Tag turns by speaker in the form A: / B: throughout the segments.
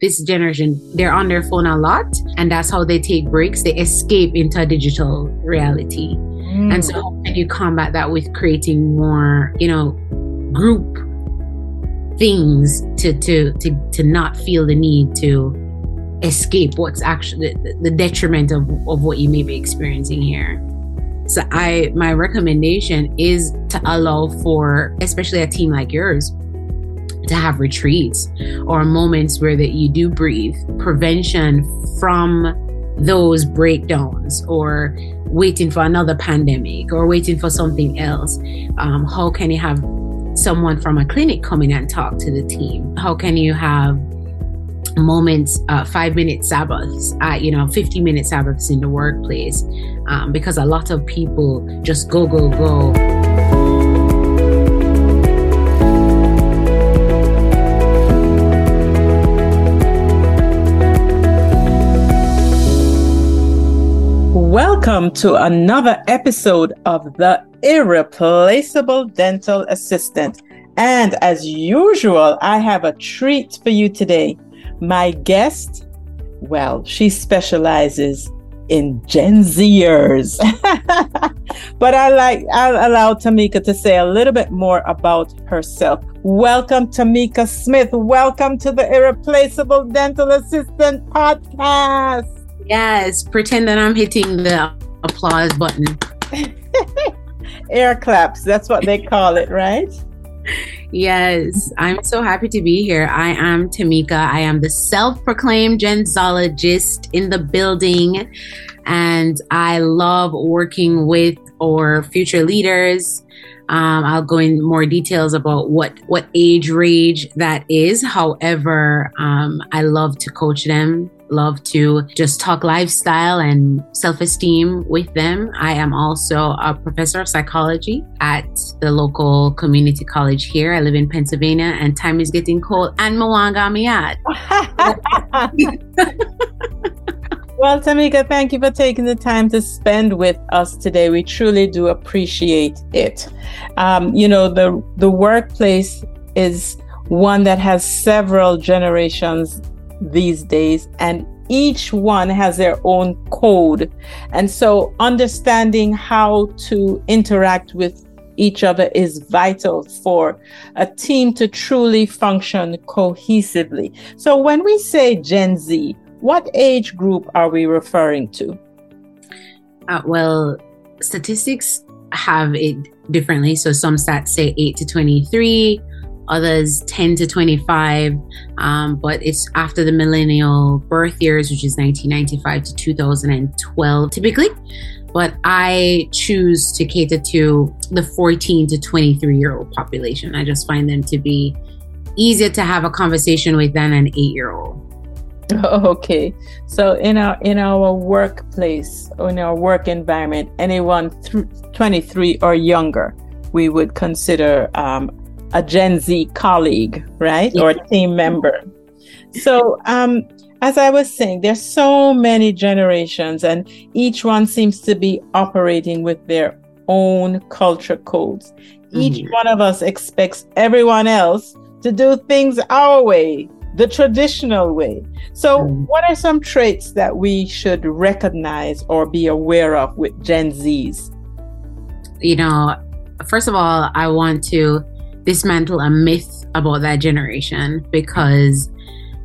A: this generation, they're on their phone a lot, and that's how they take breaks. They escape into a digital reality. Mm. And so, how can you combat that with creating more, you know, group things to to to to not feel the need to escape what's actually the, the detriment of, of what you may be experiencing here. So I my recommendation is to allow for especially a team like yours to have retreats or moments where that you do breathe prevention from those breakdowns or waiting for another pandemic or waiting for something else. Um, how can you have someone from a clinic come in and talk to the team? How can you have moments uh, five minute sabbaths uh, you know 50 minute sabbaths in the workplace? Um, because a lot of people just go go go
B: Welcome to another episode of The Irreplaceable Dental Assistant. And as usual, I have a treat for you today. My guest, well, she specializes in Gen Zers. but I like I'll allow Tameika to say a little bit more about herself. Welcome Tameika Smith. Welcome to the Irreplaceable Dental Assistant podcast.
A: Yes, pretend that I'm hitting the applause button.
B: Air claps, that's what they call it, right?
A: Yes, I'm so happy to be here. I am Tameika. I am the self proclaimed gensologist in the building, and I love working with or future leaders. Um, I'll go in more details about what what age range that is. However, um, I love to coach them love to just talk lifestyle and self esteem with them. I am also a professor of psychology at the local community college here. I live in Pennsylvania and time is getting cold and Mwanga Miat.
B: Well, Tameika, thank you for taking the time to spend with us today. We truly do appreciate it. Um, you know, the the workplace is one that has several generations these days, and each one has their own code. And so, understanding how to interact with each other is vital for a team to truly function cohesively. So, when we say Gen Z, what age group are we referring to?
A: Uh, well, statistics have it differently. So, some stats say 8 to 23, others 10 to 25 um, but it's after the millennial birth years which is 1995 to 2012 typically. But i choose to cater to the 14 to 23 year old population. I just find them to be easier to have a conversation with than an eight year old
B: okay. So in our in our workplace in our work environment anyone th- 23 or younger we would consider um, a Gen Z colleague, right? Yeah. Or a team member. So, um, as I was saying, there's so many generations, and each one seems to be operating with their own culture codes. Mm-hmm. Each one of us expects everyone else to do things our way, the traditional way. So, mm-hmm. what are some traits that we should recognize or be aware of with Gen Zs?
A: You know, first of all, I want to dismantle a myth about that generation because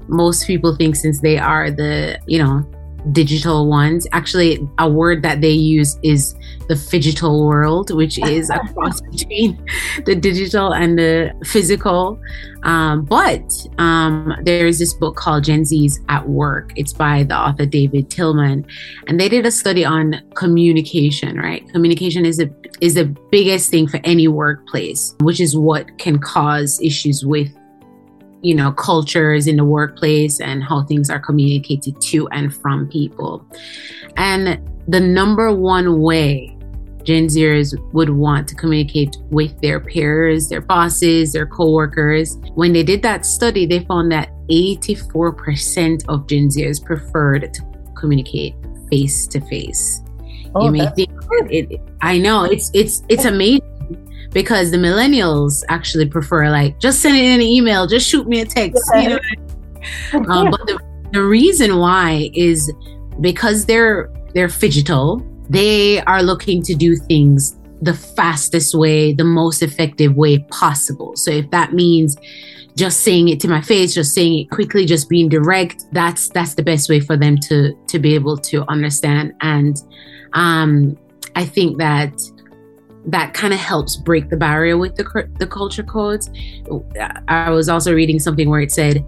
A: most people think since they are the, you know, digital ones. Actually, a word that they use is the phygital world, which is a cross between the digital and the physical. Um, but um, there is this book called Gen Z's at Work. It's by the author David Stillman, and they did a study on communication. Right, communication is a is the biggest thing for any workplace, which is what can cause issues with you know, cultures in the workplace and how things are communicated to and from people. And the number one way Gen Zers would want to communicate with their peers, their bosses, their coworkers. When they did that study, they found that 84% of Gen Zers preferred to communicate face to face. Oh, you may think it, I know it's it's it's amazing because the millennials actually prefer like just send it in an email, just shoot me a text. You know? um, but the, the reason why is because they're they're phygital. They are looking to do things the fastest way, the most effective way possible. So if that means just saying it to my face, just saying it quickly, just being direct, that's that's the best way for them to to be able to understand. And um, I think that that kind of helps break the barrier with the the culture codes. I was also reading something where it said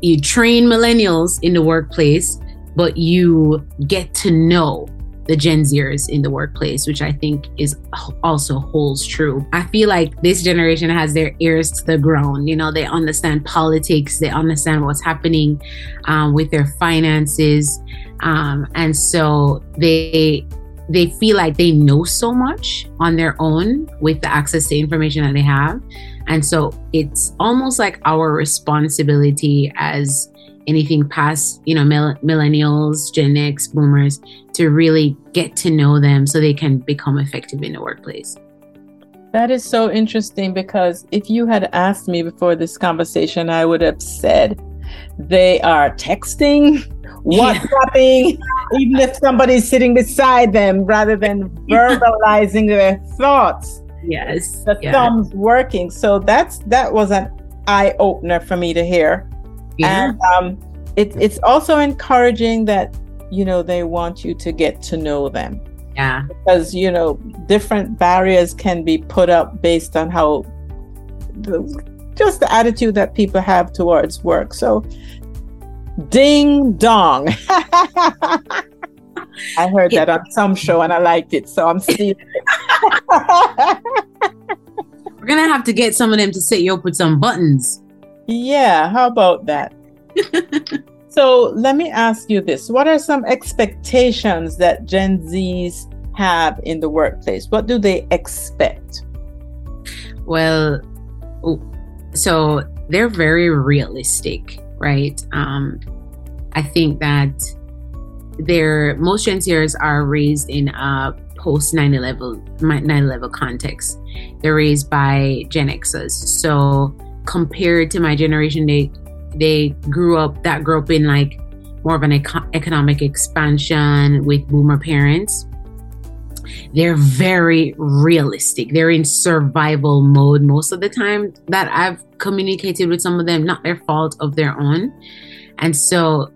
A: you train millennials in the workplace, but you get to know the Gen Zers in the workplace, which I think is also holds true. I feel like this generation has their ears to the ground. You know, they understand politics, they understand what's happening um, with their finances, um, and so they they feel like they know so much on their own with the access to information that they have. And so it's almost like our responsibility as anything past, you know, mill- millennials, Gen X, boomers, to really get to know them so they can become effective in the workplace.
B: That is so interesting because if you had asked me before this conversation, I would have said they are texting, WhatsApping, even if somebody's sitting beside them, rather than verbalizing their thoughts.
A: Yes.
B: The
A: yeah.
B: thumbs working. So that's that was an eye opener for me to hear. Yeah. And um, it, it's also encouraging that, you know, they want you to get to know them.
A: Yeah.
B: Because, you know, different barriers can be put up based on how the, just the attitude that people have towards work. So, ding dong. I heard that on some show and I liked it. So I'm stealing it.
A: We're going to have to get some of them to set you up with some buttons.
B: Yeah, how about that? so let me ask you this What are some expectations that Gen Zs have in the workplace? What do they expect?
A: Well, oh, so they're very realistic, right? Um, I think that they're most Gen Zers are raised in a post 9 11 9 11 context. They're raised by Gen Xers. So compared to my generation, they they grew up that grew up in like more of an eco- economic expansion with boomer parents. They're very realistic. They're in survival mode most of the time that I've communicated with some of them, not their fault of their own. And so,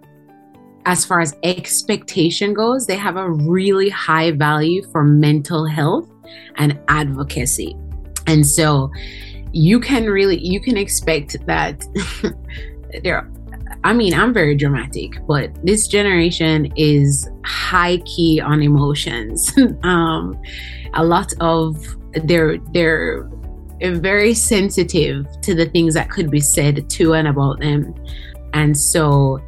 A: as far as expectation goes, they have a really high value for mental health and advocacy. And so, you can really you can expect that there I mean, I'm very dramatic, but this generation is high key on emotions. um, a lot of they're they're very sensitive to the things that could be said to and about them, and so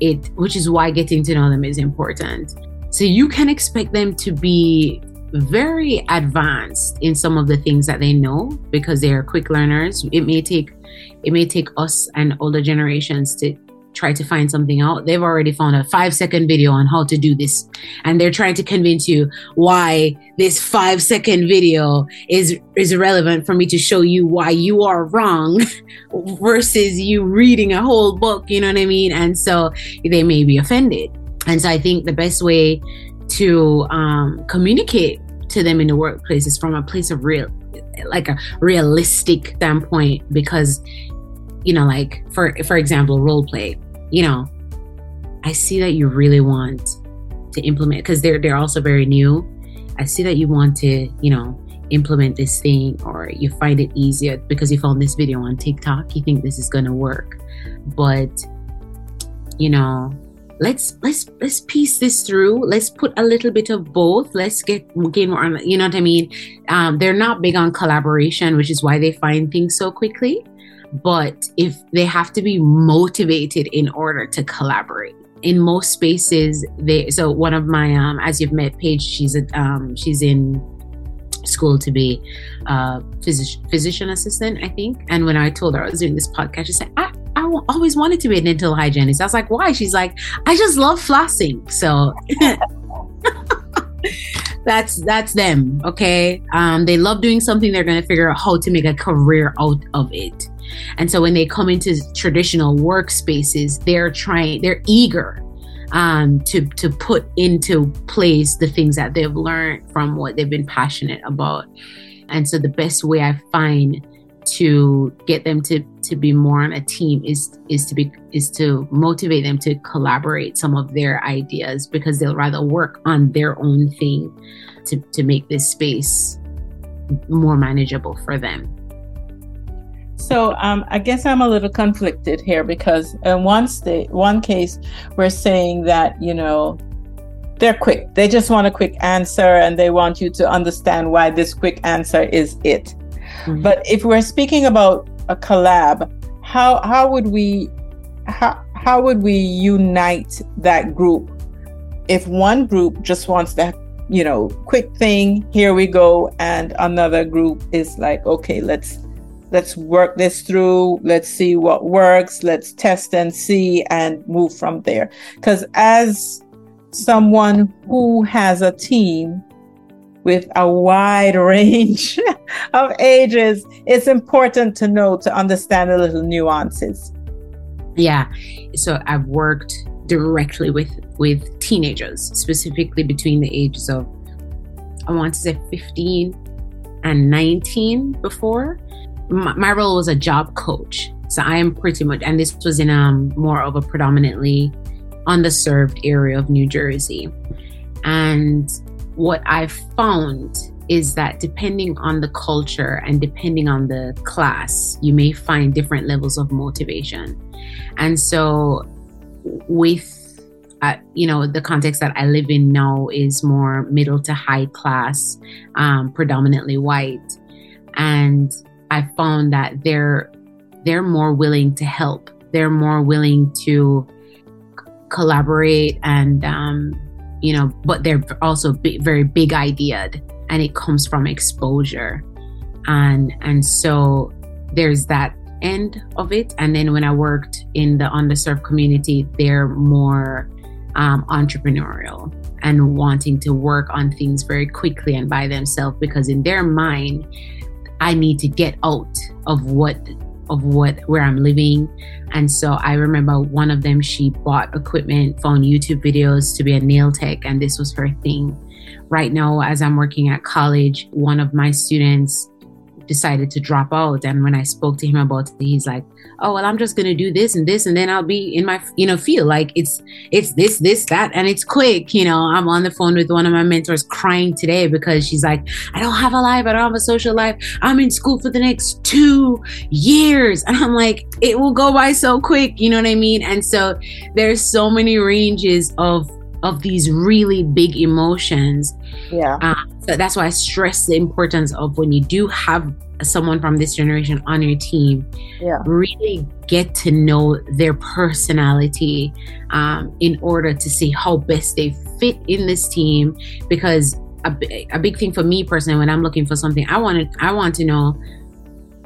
A: it, which is why getting to know them is important. So you can expect them to be very advanced in some of the things that they know because they are quick learners. It may take it may take us and older generations to try to find something out. They've already found a five second video on how to do this. And they're trying to convince you why this five second video is is relevant for me to show you why you are wrong versus you reading a whole book, you know what I mean? And so they may be offended. And so I think the best way to um, communicate to them in the workplace is from a place of real like a realistic standpoint because you know like for for example role play you know i see that you really want to implement because they're they're also very new. I see that you want to you know implement this thing or you find it easier because you found this video on tiktok you think this is to work. But you know let's let's let's piece this through. Let's put a little bit of both. Let's get gain more you know what i mean? Um, they're not big on collaboration which is why they find things so quickly but if they have to be motivated in order to collaborate in most spaces they so one of my um as you've met paige she's a um she's in school to be a physician physician assistant i think and when i told her i was doing this podcast she said i I always wanted to be a dental hygienist. I was like, why? She's like, I just love flossing. So that's that's them. Okay. Um, they love doing something. They're gonna figure out how to make a career out of it. And so when they come into traditional workspaces, they're trying, they're eager um, to to put into place the things that they've learned from what they've been passionate about. And so the best way I find to get them to to be more on a team is is to be is to motivate them to collaborate some of their ideas because they'll rather work on their own thing to to make this space more manageable for them.
B: So um, I guess I'm a little conflicted here because in one state, one case, we're saying that you know they're quick. They just want a quick answer, and they want you to understand why this quick answer is it. Mm-hmm. But if we're speaking about a collab, how how would we how how would we unite that group if one group just wants that you know quick thing here we go and another group is like okay let's let's work this through. Let's see what works. Let's test and see and move from there. Because as someone who has a team with a wide range of ages it's important to know to understand the little nuances.
A: Yeah. So i've worked directly with with teenagers specifically between the ages of i want to say 15 and 19 before my, my role was a job coach. So I am pretty much, and this was in um more of a predominantly underserved area of New Jersey. And what I found is that depending on the culture and depending on the class, you may find different levels of motivation. And so, with uh, you know, the context that I live in now is more middle to high class, um, predominantly white, and I found that they're they're more willing to help. They're more willing to collaborate and um, you know, but they're also very big ideaed, and it comes from exposure, and and so there's that end of it. And then when I worked in the underserved community, they're more um, entrepreneurial and wanting to work on things very quickly and by themselves because in their mind I need to get out of what of what where I'm living. And so I remember one of them she bought equipment, found YouTube videos to be a nail tech and this was her thing. Right now as I'm working at college, one of my students decided to drop out. And when I spoke to him about it, he's like, "Oh well, I'm just gonna do this and this, and then I'll be in my you know field. Like it's it's this this that, and it's quick. You know, I'm on the phone with one of my mentors crying today because she's like, I don't have a life, I don't have a social life. I'm in school for the next two years, and I'm like, it will go by so quick. You know what I mean? And so there's so many ranges of of these really big emotions.
B: Yeah.
A: Um, that's why I stress the importance of when you do have someone from this generation on your team,
B: yeah.
A: really get to know their personality um, in order to see how best they fit in this team. Because a, a big thing for me personally, when I'm looking for something, I want to I want to know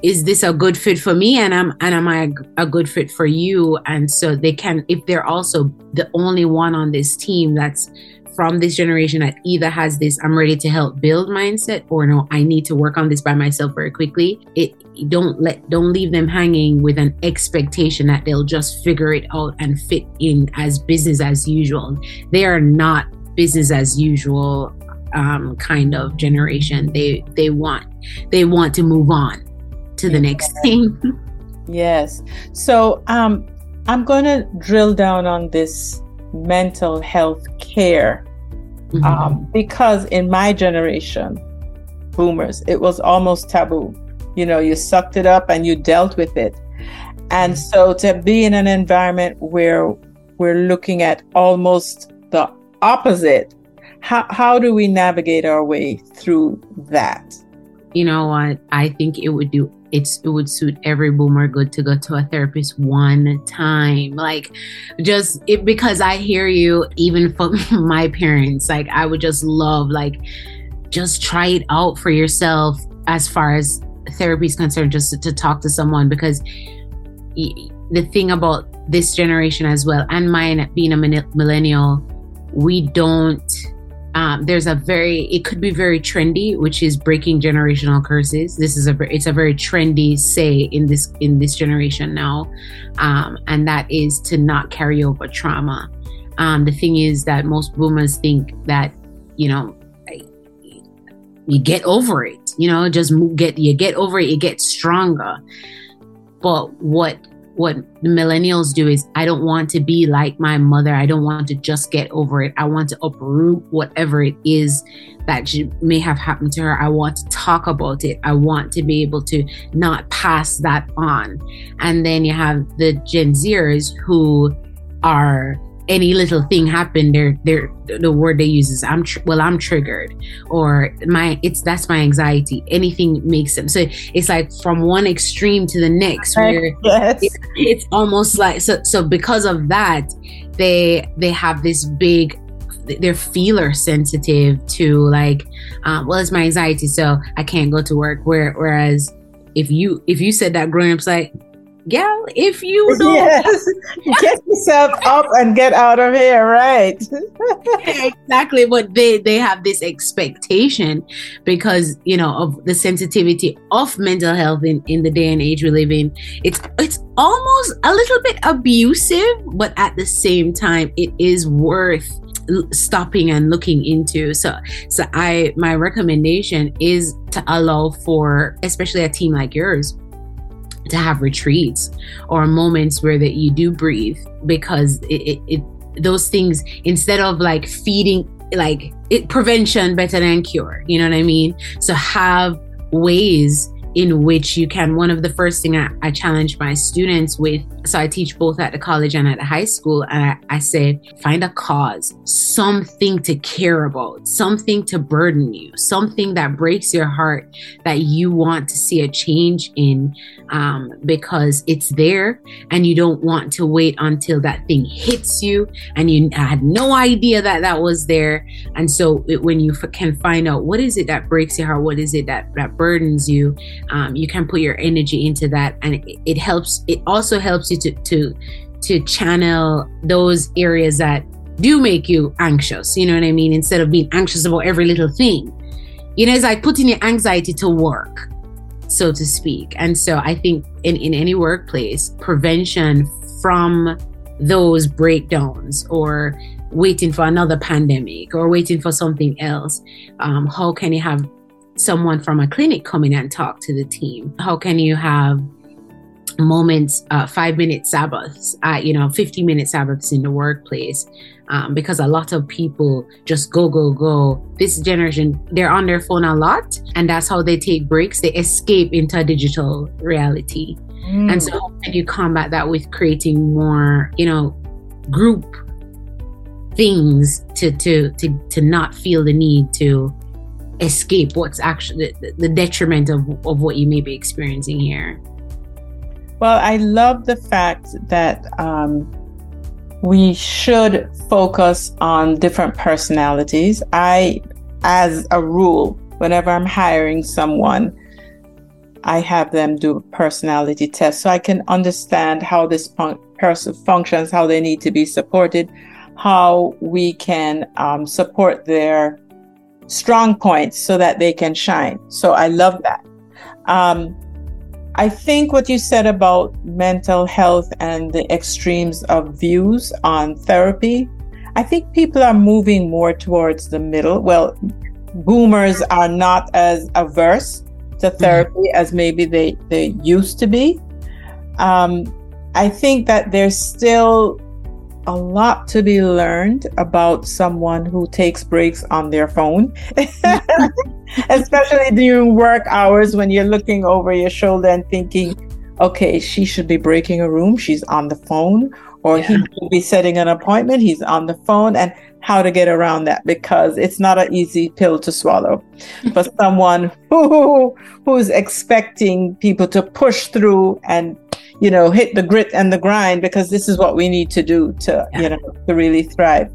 A: is this a good fit for me and am and am I a good fit for you and so they can if they're also the only one on this team that's from this generation that either has this I'm ready to help build mindset or no I need to work on this by myself very quickly it don't let don't leave them hanging with an expectation that they'll just figure it out and fit in as business as usual they are not business as usual um, kind of generation they they want they want to move on to the next thing.
B: yes. So um, I'm going to drill down on this mental health care mm-hmm. um, because in my generation, boomers, it was almost taboo. You know, you sucked it up and you dealt with it. And mm-hmm. so to be in an environment where we're looking at almost the opposite, how, how do we navigate our way through that?
A: You know what? I think it would do it's it would suit every boomer good to go to a therapist one time. Like just it because i hear you even for my parents like i would just love like just try it out for yourself as far as therapy is concerned just to, to talk to someone because the thing about this generation as well and mine being a millennial we don't um, there's a very it could be very trendy which is breaking generational curses. This is a it's a very trendy say in this in this generation now um, and that is to not carry over trauma. Um, the thing is that most boomers think that you know you get over it you know just get you get over it you get stronger. But what what the millennials do is I don't want to be like my mother. I don't want to just get over it. I want to uproot whatever it is that may have happened to her. I want to talk about it. I want to be able to not pass that on. And then you have the Gen Zers who are any little thing happen, they're they're the word they use is I'm tr- well I'm triggered or my it's that's my anxiety. Anything makes them so it's like from one extreme to the next where yes. it, it's almost like so so because of that they they have this big they're feeler sensitive to like um, well it's my anxiety so I can't go to work where whereas if you if you said that growing up's like gal, if you don't yes.
B: get yourself up and get out of here, right?
A: exactly. But they they have this expectation because you know of the sensitivity of mental health in in the day and age we live in. It's it's almost a little bit abusive, but at the same time, it is worth stopping and looking into so so i my recommendation is to allow for especially a team like yours to have retreats or moments where that you do breathe because it, it, it those things instead of like feeding like it prevention better than cure you know what i mean? So have ways in which you can. One of the first thing I, I, challenge my students with so i teach both at the college and at the high school and I, I say find a cause something to care about something to burden you something that breaks your heart that you want to see a change in um, because it's there and you don't want to wait until that thing hits you and you had no idea that that was there. And so it, when you f- can find out what is it that breaks your heart what is it that that burdens you um, you can put your energy into that and it, it helps it also helps you to to to channel those areas that do make you anxious you know what i mean instead of being anxious about every little thing. You know it's like putting your anxiety to work so to speak. And so i think in in any workplace prevention from those breakdowns or waiting for another pandemic or waiting for something else. Um, how can you have someone from a clinic come in and talk to the team? How can you have moments, uh, five minute Sabbaths, uh, you know, 50 minute Sabbaths in the workplace? Um, because a lot of people just go, go, go. This generation, they're on their phone a lot, and that's how they take breaks. They escape into digital reality. Mm. And so, how can you combat that with creating more, you know, group things to to to to not feel the need to escape what's actually the, the detriment of, of what you may be experiencing here.
B: Well, I love the fact that um, we should focus on different personalities. I, as a rule, whenever I'm hiring someone, I have them do a personality test so I can understand how this person functions, how they need to be supported, how we can um, support their strong points so that they can shine. So I love that. Um, I think what you said about mental health and the extremes of views on therapy, I think people are moving more towards the middle. Well, boomers are not as averse to mm-hmm. therapy mm-hmm. as maybe they, they used to be. Um, I think that there's still a lot to be learned about someone who takes breaks on their phone, especially during work hours when you're looking over your shoulder and thinking, okay, she should be breaking a room, she's on the phone, or yeah. he will be setting an appointment, he's on the phone, and how to get around that because it's not an easy pill to swallow for someone who who's expecting people to push through and you know, hit the grit and the grind because this is what we need to do to, yeah. you know, to really thrive.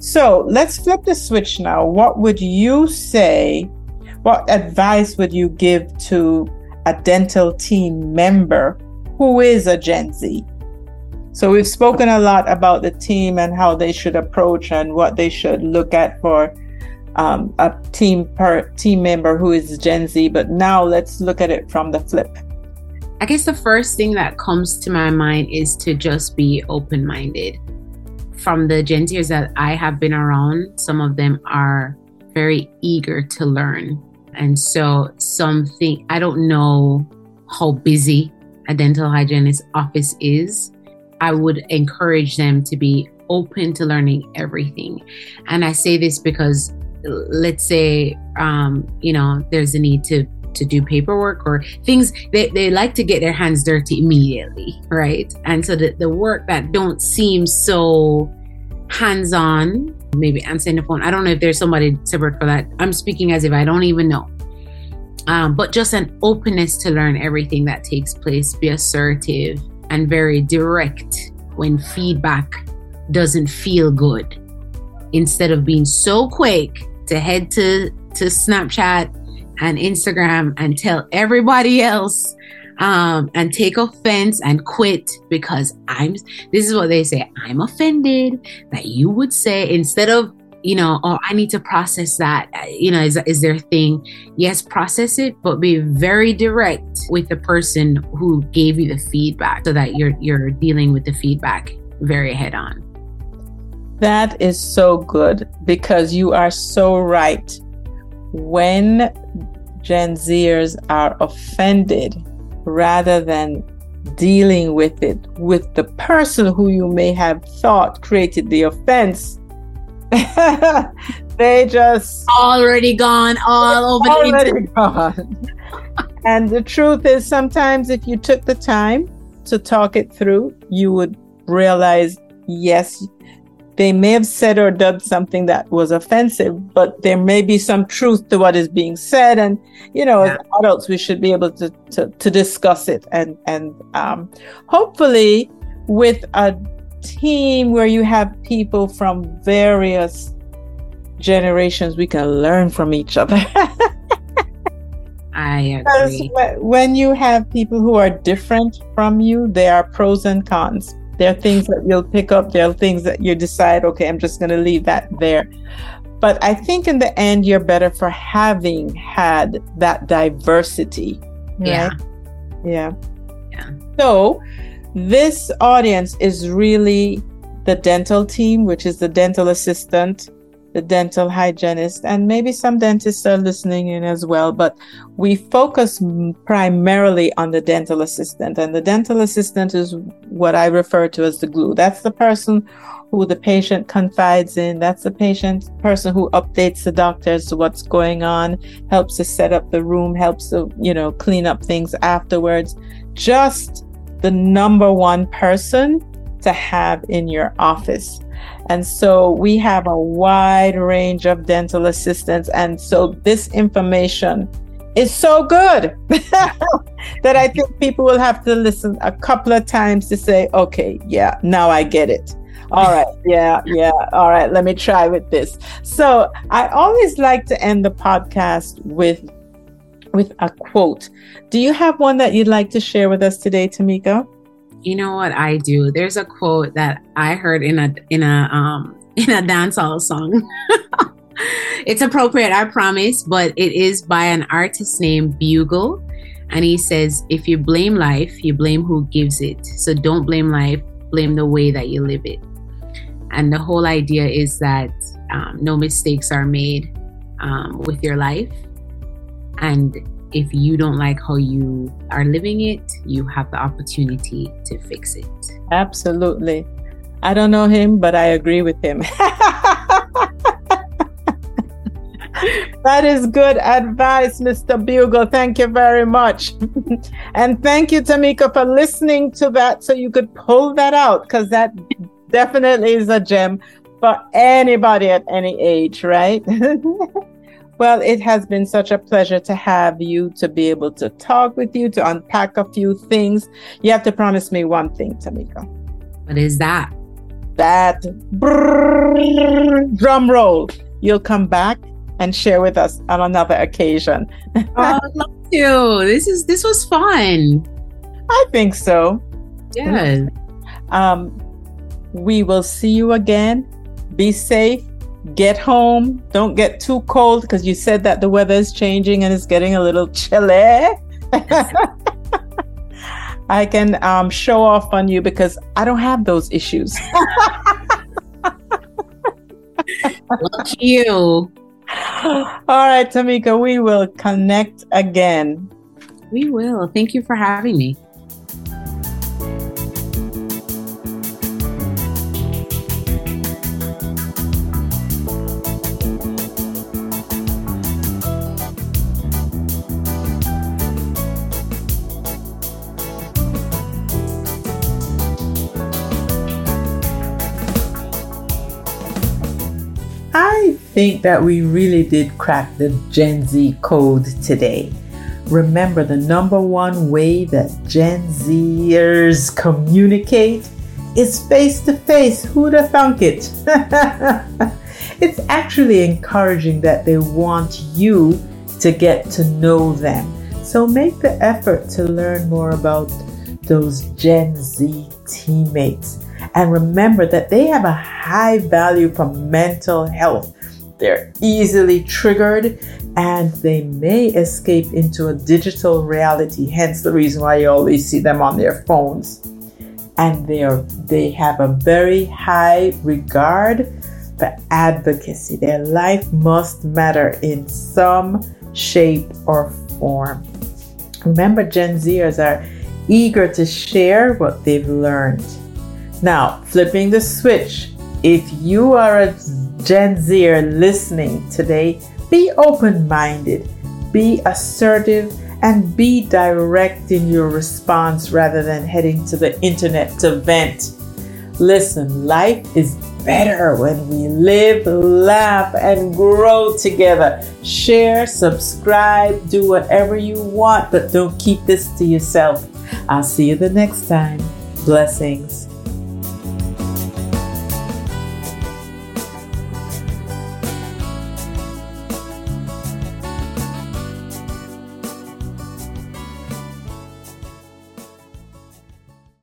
B: So let's flip the switch now. What would you say? What advice would you give to a dental team member who is a Gen Z? So we've spoken a lot about the team and how they should approach and what they should look at for um, a team per team member who is Gen Z. But now let's look at it from the flip.
A: I guess the first thing that comes to my mind is to just be open minded. From the Gen Zers that I have been around, some of them are very eager to learn. And so, something, I don't know how busy a dental hygienist office is. I would encourage them to be open to learning everything. And I say this because let's say um, you know there's a need to to do paperwork or things they, they like to get their hands dirty immediately right? And so the, the work that don't seem so hands-on maybe answering the phone. I don't know if there's somebody separate for that. I'm speaking as if i don't even know. Um, but just an openness to learn everything that takes place be assertive and very direct when feedback doesn't feel good. Instead of being so quick to head to to snapchat and Instagram and tell everybody else um, and take offense and quit because I'm, this is what they say, I'm offended that you would say instead of, you know, oh, I need to process that, uh, you know, is, is their thing. Yes, process it, but be very direct with the person who gave you the feedback so that you're, you're dealing with the feedback very head on.
B: That is so good because you are so right. When Gen Zers are offended rather than dealing with it with the person who you may have thought created the offense. they just
A: already gone all over already the
B: gone. and the truth is sometimes if you took the time to talk it through, you would realize yes, they may have said or done something that was offensive, but there may be some truth to what is being said. And, you know, yeah. as adults, we should be able to, to, to discuss it. And, and um, hopefully, with a team where you have people from various generations, we can learn from each other.
A: I agree.
B: When you have people who are different from you, there are pros and cons. There are things that you'll pick up, there are things that you decide, okay, I'm just going to leave that there. But I think in the end, you're better for having had that diversity.
A: Right? Yeah.
B: Yeah. Yeah. So, this audience is really the dental team, which is the dental assistant, the dental hygienist, and maybe some dentists are listening in as well. But we focus primarily on the dental assistant, and the dental assistant is what I refer to as the glue. That's the person who the patient confides in. That's the patient person who updates the doctor as to what's going on, helps to set up the room, helps to, you know, clean up things afterwards. Just the number one person to have in your office. And so we have a wide range of dental assistants. And so this information is so good that I think people will have to listen a couple of times to say, okay, yeah, now I get it. All right, yeah, yeah. All right, let me try with this. So I always like to end the podcast with with a quote. Do you have one that you'd like to share with us today, Tameika?
A: you know what I do? There's a quote that I heard in a in a um in a dancehall song. it's appropriate, I promise, but it is by an artist named Bugle. And he says, if you blame life, you blame who gives it. So don't blame life, blame the way that you live it. And the whole idea is that um, no mistakes are made um, with your life. And if you don't like how you are living it, you have the opportunity to fix it.
B: Absolutely. I don't know him, but I agree with him. that is good advice, Mr. Bugle. Thank you very much. and thank you, Tameika, for listening to that so you could pull that out because that definitely is a gem for anybody at any age, right? Well, it has been such a pleasure to have you, to be able to talk with you, to unpack a few things. You have to promise me one thing, Tameika.
A: What is that?
B: That brrr, drum roll. You'll come back and share with us on another occasion.
A: oh, I'd love to. This is this was fun.
B: I think so.
A: Yeah.
B: Um, we will see you again. Be safe get home. Don't get too cold because you said that the weather is changing and it's getting a little chilly. I can um, show off on you because I don't have those issues.
A: Look you.
B: All right, Tameika, we will connect again.
A: We will. Thank you for having me.
B: Think that we really did crack the Gen Z code today. Remember, the number one way that Gen Zers communicate is face to face. Who'd have thunk it? it's actually encouraging that they want you to get to know them. So make the effort to learn more about those Gen Z teammates. And remember that they have a high value for mental health. They're easily triggered and they may escape into a digital reality, hence the reason why you always see them on their phones. And they are they have a very high regard for advocacy. Their life must matter in some shape or form. Remember, Gen Zers are eager to share what they've learned. Now, flipping the switch, if you are a Gen Zer listening today, be open minded, be assertive, and be direct in your response rather than heading to the internet to vent. Listen, life is better when we live, laugh, and grow together. Share, subscribe, do whatever you want, but don't keep this to yourself. I'll see you the next time. Blessings.